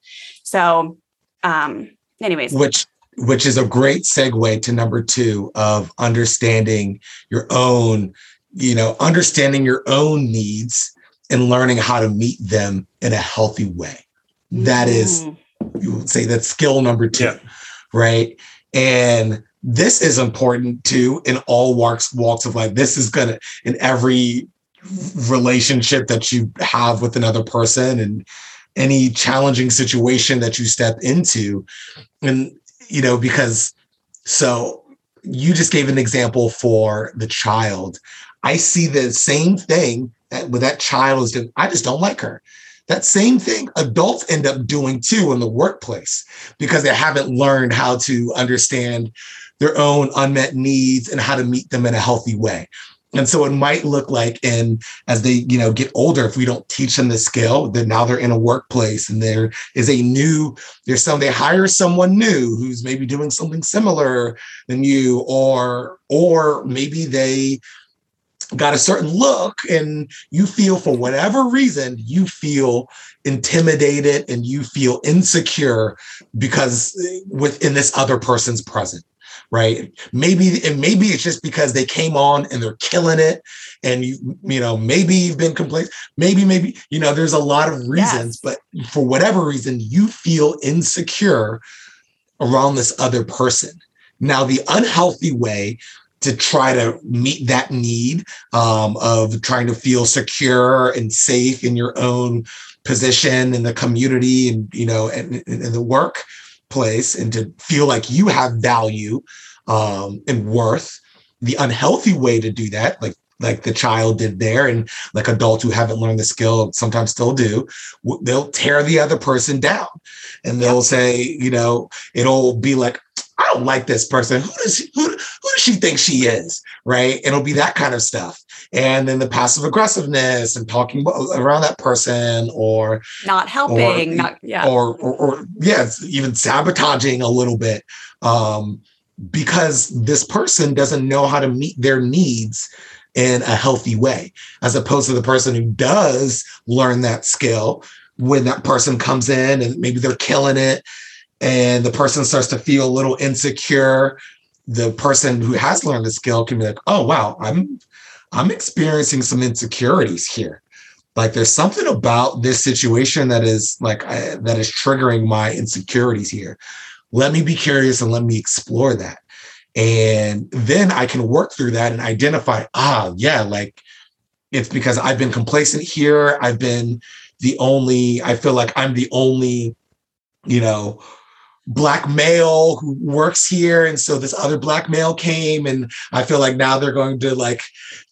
so um anyways which which is a great segue to number two of understanding your own you know understanding your own needs and learning how to meet them in a healthy way that is Mm. you would say that's skill number two Yeah. right And this is important too in all walks walks of life. This is gonna in every relationship that you have with another person and any challenging situation that you step into. And you know, because so you just gave an example for the child. I see the same thing that with that child is doing. I just don't like her. That same thing adults end up doing too in the workplace because they haven't learned how to understand their own unmet needs and how to meet them in a healthy way. And so it might look like in as they, you know, get older, if we don't teach them the skill, then now they're in a workplace and there is a new, there's some, they hire someone new who's maybe doing something similar than you, or or maybe they got a certain look and you feel for whatever reason you feel intimidated and you feel insecure because eh, within this other person's presence right? Maybe and maybe it's just because they came on and they're killing it, and you you know maybe you've been complacent. Maybe maybe you know there's a lot of reasons, yes. but for whatever reason you feel insecure around this other person. Now the unhealthy way to try to meet that need um, of trying to feel secure and safe in your own position in the community and you know and in the workplace and to feel like you have value um, and worth. The unhealthy way to do that, like like the child did there, and like adults who haven't learned the skill sometimes still do, they'll tear the other person down, and they'll say, you know, it'll be like, I don't like this person. Who does who does she think she is? Right? It'll be that kind of stuff. And then the passive aggressiveness and talking around that person or not helping, or, not yeah, or, or, or yeah, even sabotaging a little bit. Um, because this person doesn't know how to meet their needs in a healthy way, as opposed to the person who does learn that skill when that person comes in and maybe they're killing it and the person starts to feel a little insecure. The person who has learned the skill can be like, oh wow, I'm I'm experiencing some insecurities here. Like there's something about this situation that is like I, that is triggering my insecurities here let me be curious and let me explore that. And then I can work through that and identify, ah, yeah, like it's because I've been complacent here. I've been the only, I feel like I'm the only, you know, black male who works here and so this other black male came and i feel like now they're going to like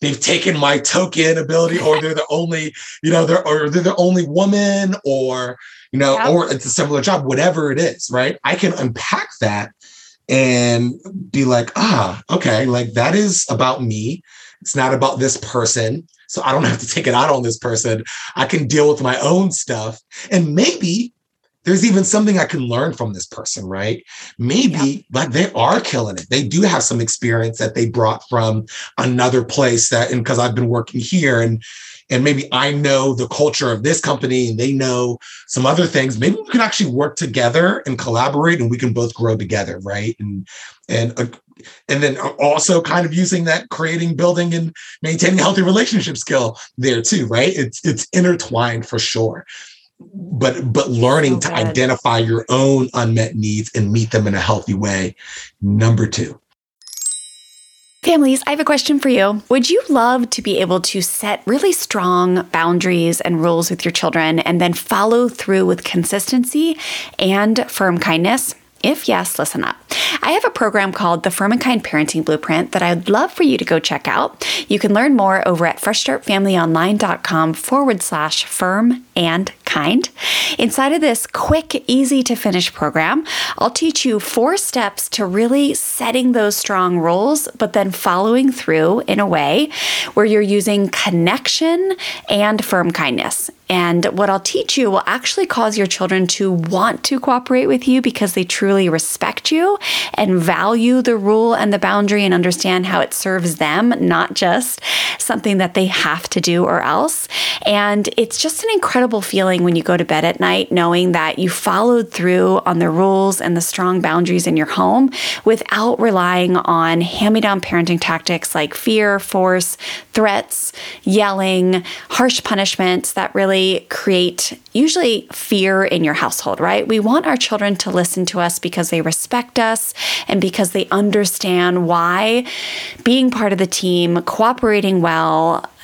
they've taken my token ability or they're the only you know they're or they're the only woman or you know, yep. or it's a similar job, whatever it is, right? I can unpack that and be like, ah, okay, like that is about me. It's not about this person. So I don't have to take it out on this person. I can deal with my own stuff. And maybe there's even something I can learn from this person, right? Maybe yep. like they are killing it. They do have some experience that they brought from another place that, and because I've been working here and and maybe I know the culture of this company and they know some other things, maybe we can actually work together and collaborate and we can both grow together, right? And and uh, and then also kind of using that creating, building, and maintaining healthy relationship skill there too, right? It's it's intertwined for sure. But but learning so to identify your own unmet needs and meet them in a healthy way. Number two. Families, I have a question for you. Would you love to be able to set really strong boundaries and rules with your children and then follow through with consistency and firm kindness? If yes, listen up. I have a program called the Firm and Kind Parenting Blueprint that I'd love for you to go check out. You can learn more over at freshstartfamilyonline.com forward slash firm and kind. Inside of this quick, easy to finish program, I'll teach you four steps to really setting those strong rules, but then following through in a way where you're using connection and firm kindness. And what I'll teach you will actually cause your children to want to cooperate with you because they truly respect you and value the rule and the boundary and understand how it serves them, not just something that they have to do or else. And it's just an incredible feeling when you go to bed at night knowing that you followed through on the rules and the strong boundaries in your home without relying on hand me down parenting tactics like fear, force, threats, yelling, harsh punishments that really really create usually fear in your household, right? We want our children to listen to us because they respect us and because they understand why being part of the team, cooperating well,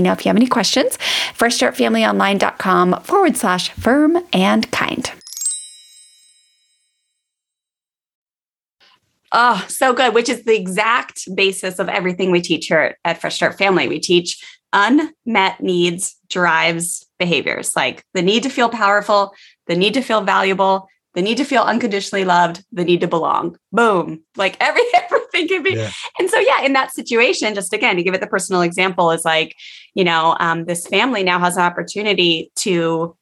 know if you have any questions. FreshStartFamilyOnline.com forward slash firm and kind. Oh, so good, which is the exact basis of everything we teach here at Fresh Start Family. We teach unmet needs drives behaviors like the need to feel powerful, the need to feel valuable, the need to feel unconditionally loved, the need to belong. Boom. Like <laughs> every everything can be. Yeah. And so yeah, in that situation, just again to give it the personal example, is like, you know, um, this family now has an opportunity to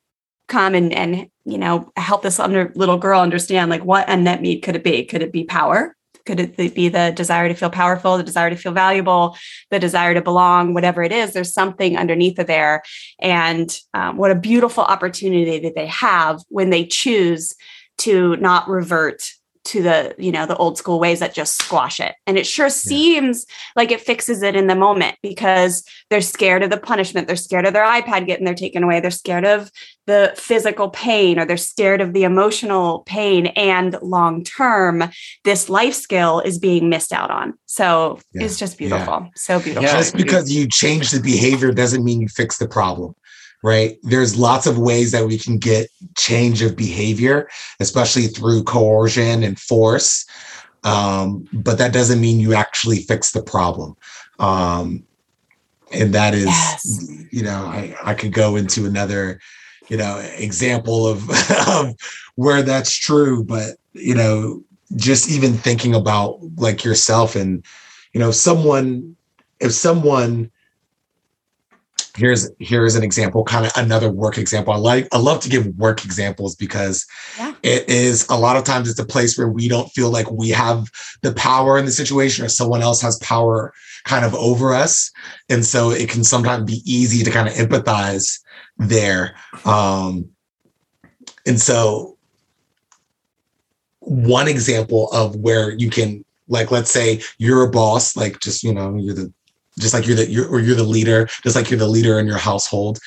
come and and you know help this under, little girl understand like what unmet need could it be? Could it be power? Could it be the desire to feel powerful, the desire to feel valuable, the desire to belong, whatever it is? There's something underneath of there. And um, what a beautiful opportunity that they have when they choose to not revert to the you know the old school ways that just squash it. And it sure seems yeah. like it fixes it in the moment because they're scared of the punishment. They're scared of their ipad getting their taken away. They're scared of the physical pain or they're scared of the emotional pain. And long term this life skill is being missed out on. So yeah. it's just beautiful. Yeah. so beautiful. just because you change the behavior doesn't mean you fix the problem right? There's lots of ways that we can get change of behavior, especially through coercion and force. Um, but that doesn't mean you actually fix the problem. Um, and that is, yes. you know, I, I could go into another, you know, example of, <laughs> of where that's true, but, you know, just even thinking about like yourself and, you know, someone, if someone here's here's an example kind of another work example. I like i love to give work examples because yeah. it is a lot of times it's a place where we don't feel like we have the power in the situation or someone else has power kind of over us. And so it can sometimes be easy to kind of empathize there. Um and so one example of where you can like let's say you're a boss like just you know you're the just like you're the you're, or you're the leader, just like you're the leader in your household.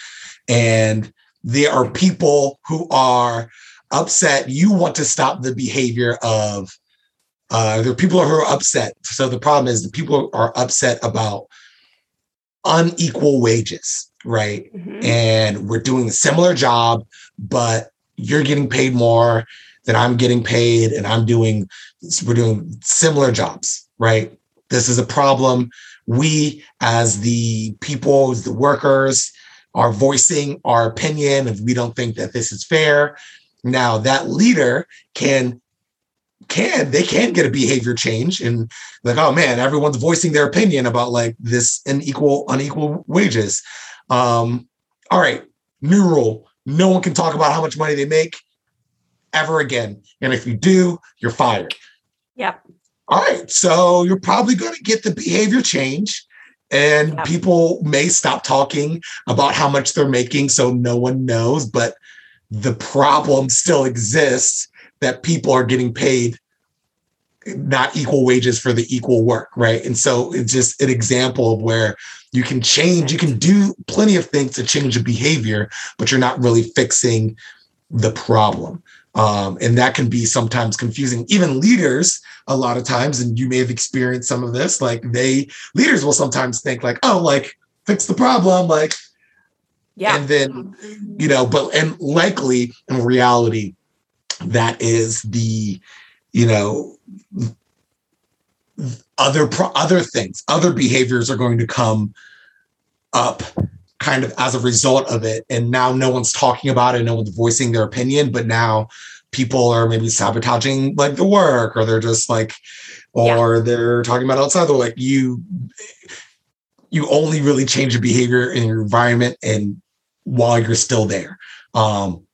And there are people who are upset. You want to stop the behavior of uh, there are people who are upset. So the problem is the people are upset about unequal wages, right? Mm-hmm. And we're doing a similar job, but you're getting paid more than I'm getting paid, and I'm doing we're doing similar jobs, right? This is a problem we as the people, the workers, are voicing our opinion if we don't think that this is fair. Now that leader can can they can get a behavior change and like oh man everyone's voicing their opinion about like this unequal unequal wages. Um all right new rule no one can talk about how much money they make ever again. And if you do you're fired. Yep all right, so you're probably going to get the behavior change, and yep. people may stop talking about how much they're making so no one knows, but the problem still exists that people are getting paid not equal wages for the equal work, right? And so it's just an example of where you can change, you can do plenty of things to change a behavior, but you're not really fixing the problem. Um, and that can be sometimes confusing. Even leaders, a lot of times, and you may have experienced some of this, like they leaders will sometimes think like, oh, like fix the problem, like, yeah. And then, you know, but and likely in reality, that is the you know other pro- other things other behaviors are going to come up kind of as a result of it and now no one's talking about it no one's voicing their opinion but now people are maybe sabotaging like the work or they're just like or yeah. they're talking about outside the like you you only really change your behavior in your environment and while you're still there um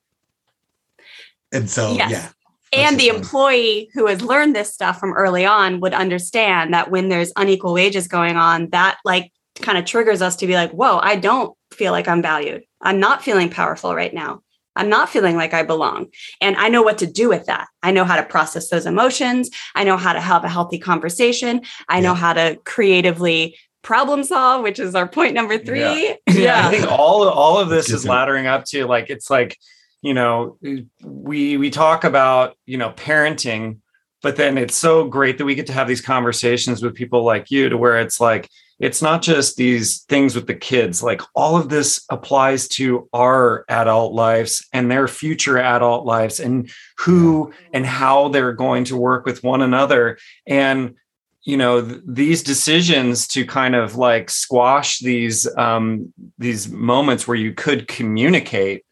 and so yes. yeah and the employee who has learned this stuff from early on would understand that when there's unequal wages going on that like kind of triggers us to be like whoa i don't feel like i'm valued. I'm not feeling powerful right now. I'm not feeling like i belong. And i know what to do with that. I know how to process those emotions. I know how to have a healthy conversation. I yeah. know how to creatively problem solve which is our point number three. Yeah, yeah. i think all all of this is laddering up to like it's like you know we we talk about you know parenting but then it's so great that we get to have these conversations with people like you to where it's like it's not just these things with the kids like all of this applies to our adult lives and their future adult lives and who and how they're going to work with one another. And you know th- these decisions to kind of like squash these um these moments where you could communicate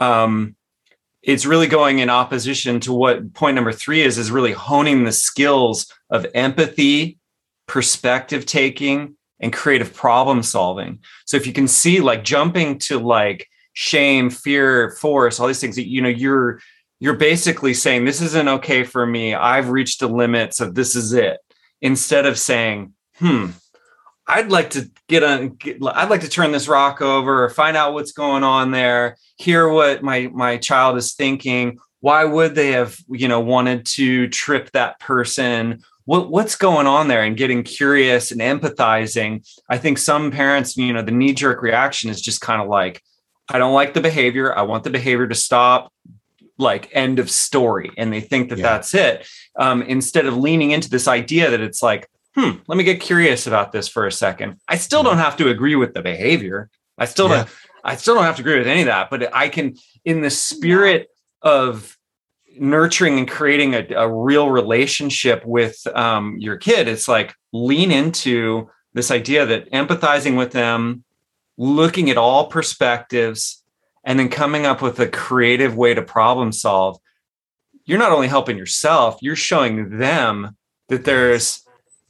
um, it's really going in opposition to what point number three is is really honing the skills of empathy perspective taking and creative problem solving so if you can see like jumping to like shame fear force all these things that you know you're you're basically saying this isn't okay for me i've reached the limits of this is it instead of saying hmm I'd like to get on. I'd like to turn this rock over, find out what's going on there, hear what my my child is thinking. Why would they have, you know, wanted to trip that person? What what's going on there? And getting curious and empathizing. I think some parents, you know, the knee jerk reaction is just kind of like, I don't like the behavior. I want the behavior to stop. Like end of story, and they think that yeah. that's it. Um, instead of leaning into this idea that it's like, hmm, let me get curious about this for a second. I still don't have to agree with the behavior. I still yeah. don't I still don't have to agree with any of that, but I can in the spirit of nurturing and creating a, a real relationship with um, your kid, it's like lean into this idea that empathizing with them, looking at all perspectives, and then coming up with a creative way to problem solve. You're not only helping yourself, you're showing them that there's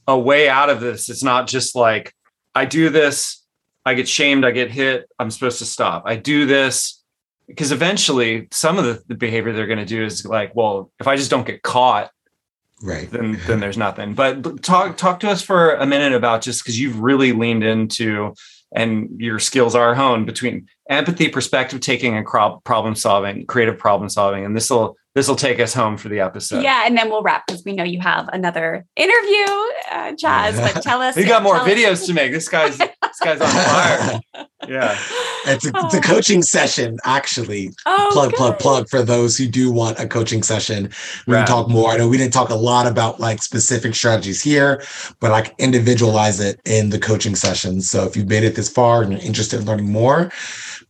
a way out of this. It's not just like I do this, I get shamed, I get hit, I'm supposed to stop. I do this because eventually some of the, the behavior they're going to do is like, well, if I just don't get caught, right, then <laughs> then there's nothing. But talk talk to us for a minute about just because you've really leaned into and your skills are honed between empathy, perspective taking, and problem solving, creative problem solving, and this will this will take us home for the episode. Yeah, and then we'll wrap because we know you have another interview, uh, Chazz. But <laughs> tell us. we got more videos us. to make. This guy's this guy's on fire. <laughs> yeah, it's a, it's a oh. coaching session actually. Oh, plug good. plug plug for those who do want a coaching session. We right. can talk more. I know we didn't talk a lot about like specific strategies here, but I can individualize it in the coaching sessions. So if you've made it this far and you're interested in learning more,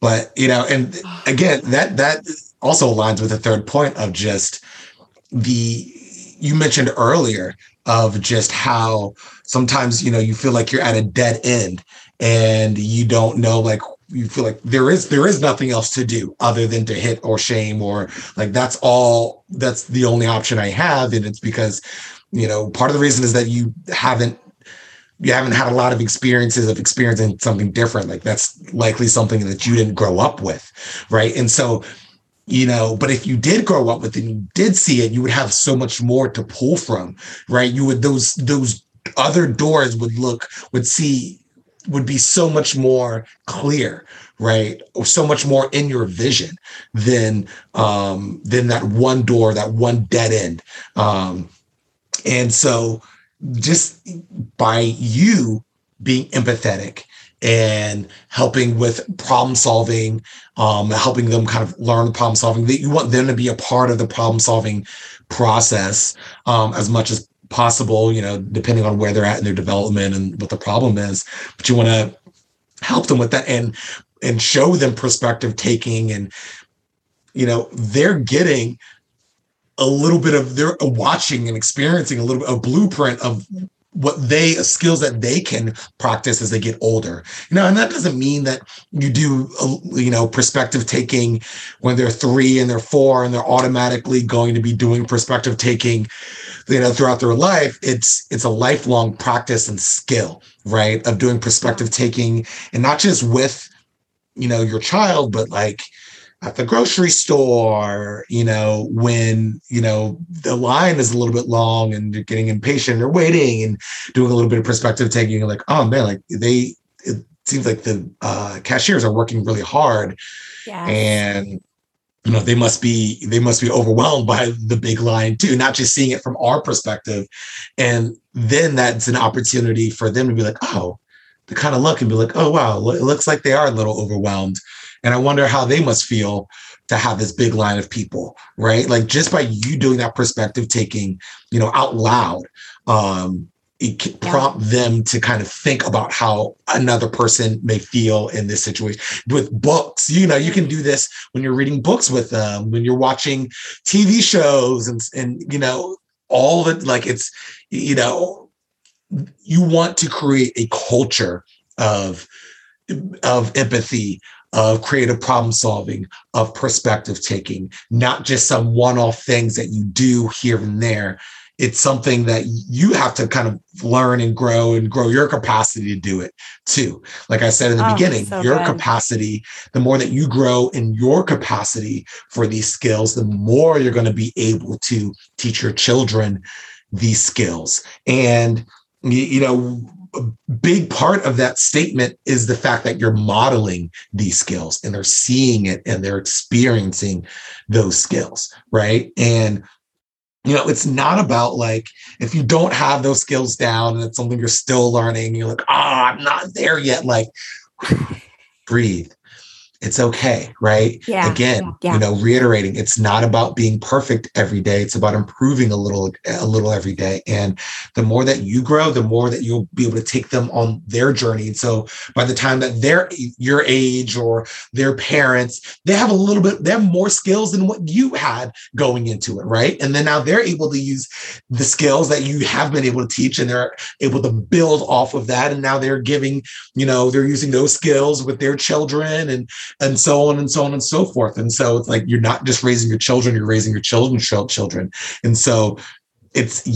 but you know, and <sighs> again, that that also aligns with the third point of just the you mentioned earlier of just how sometimes you know you feel like you're at a dead end and you don't know like you feel like there is there is nothing else to do other than to hit or shame or like that's all that's the only option I have. And it's because you know part of the reason is that you haven't you haven't had a lot of experiences of experiencing something different. Like that's likely something that you didn't grow up with right? And so you know but if you did grow up with it and you did see it you would have so much more to pull from right? You would those those other doors would look would see would be so much more clear right or so much more in your vision than um than that one door that one dead end um and so just by you being empathetic and helping with problem solving, um, helping them kind of learn problem solving. That you want them to be a part of the problem solving process um, as much as possible. You know, depending on where they're at in their development and what the problem is, but you want to help them with that and and show them perspective taking and you know they're getting a little bit of their watching and experiencing a little bit of blueprint of what they skills that they can practice as they get older. You know and that doesn't mean that you do uh, you know perspective taking when they're three and they're four and they're automatically going to be doing perspective taking you know throughout their life. It's it's a lifelong practice and skill right of doing perspective taking and not just with you know your child but like at the grocery store, you know, when, you know, the line is a little bit long and you're getting impatient or waiting and doing a little bit of perspective taking, like, oh man, like they, it seems like the uh, cashiers are working really hard. Yes. And, you know, they must be, they must be overwhelmed by the big line too, not just seeing it from our perspective. And then that's an opportunity for them to be like, oh, to kind of look and be like, oh, wow, it looks like they are a little overwhelmed and I wonder how they must feel to have this big line of people, right? Like just by you doing that perspective taking, you know, out loud, um, it can prompt them to kind of think about how another person may feel in this situation with books you know you can do this when you're reading books with them when you're watching tv shows and and you know all of it like it's you know you want to create a culture of of empathy of creative problem solving, of perspective taking, not just some one off things that you do here and there. It's something that you have to kind of learn and grow and grow your capacity to do it too. Like I said in the oh, beginning, so your good. capacity, the more that you grow in your capacity for these skills, the more you're going to be able to teach your children these skills. And, you know, a big part of that statement is the fact that you're modeling these skills and they're seeing it and they're experiencing those skills, right? And you know, it's not about like if you don't have those skills down and it's something you're still learning, you're like, oh, I'm not there yet. Like, <sighs> breathe, it's okay, right? Yeah. Again, yeah. you know, reiterating, it's not about being perfect every day. It's about improving a little, a little every day. And the more that you grow, the more that you'll be able to take them on their journey. And so by the time that they're your age or their parents, they have a little bit, they have more skills than what you had going into it, right? And then now they're able to use the skills that you have been able to teach and they're able to build off of that. And now they're giving, you know, they're using those skills with their children and and so on and so on and so forth. And so it's like you're not just raising your children, you're raising your children's children. And so it's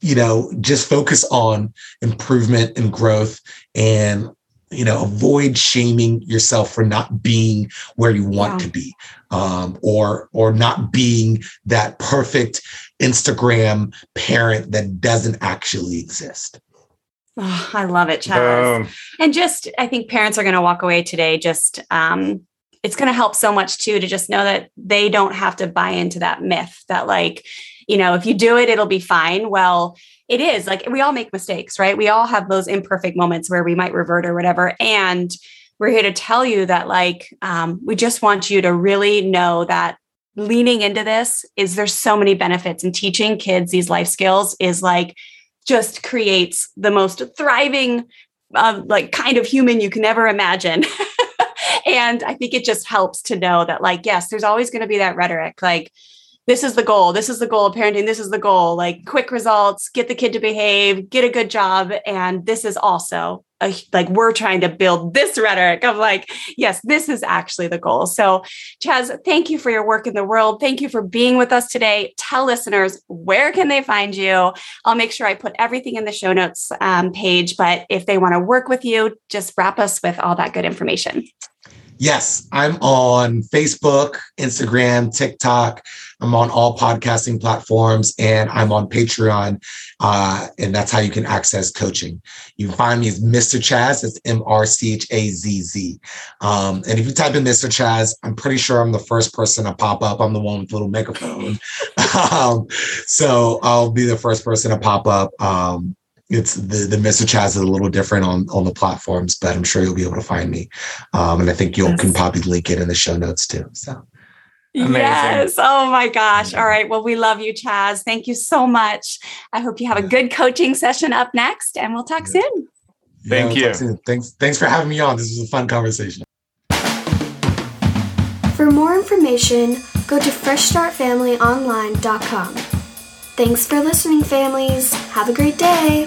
you know just focus on improvement and growth and you know avoid shaming yourself for not being where you want to be um, or or not being that perfect instagram parent that doesn't actually exist Oh, I love it, Chazz. Um, and just, I think parents are going to walk away today. Just, um, it's going to help so much too to just know that they don't have to buy into that myth that, like, you know, if you do it, it'll be fine. Well, it is like we all make mistakes, right? We all have those imperfect moments where we might revert or whatever. And we're here to tell you that, like, um, we just want you to really know that leaning into this is there's so many benefits and teaching kids these life skills is like just creates the most thriving uh, like kind of human you can ever imagine. <laughs> And i think it just helps to know that like yes there's always going to be that rhetoric like this is the goal this is the goal of parenting this is the goal. Like quick results get the kid to behave get a good job and this is also a, like we're trying to build this rhetoric of like yes this is actually the goal. So chazz thank you for your work in the world. Thank you for being with us today. Tell listeners where can they find you? I'll make sure i put everything in the show notes um, page but if they want to work with you just wrap us with all that good information Yes, I'm on Facebook, Instagram, TikTok. I'm on all podcasting platforms and I'm on Patreon. Uh, and that's how you can access coaching. You can find me as Mr. Chazz. It's M R C H A Z Z. Um, and if you type in Mr. Chazz, I'm pretty sure I'm the first person to pop up. I'm the one with the little microphone. <laughs> um, so I'll be the first person to pop up. Um, it's the the Mr. Chazz is a little different on on the platforms, but I'm sure you'll be able to find me. Um, and I think you yes. can probably link it in the show notes too. So. Amazing. Yes. Oh my gosh. All right. Well, we love you, Chazz. Thank you so much. I hope you have a good coaching session up next, and we'll talk yeah. soon. Thank yeah, we'll you. Thanks. Thanks for having me on. This was a fun conversation. For more information go to freshstartfamilyonline.com. Thanks for listening, families. Have a great day.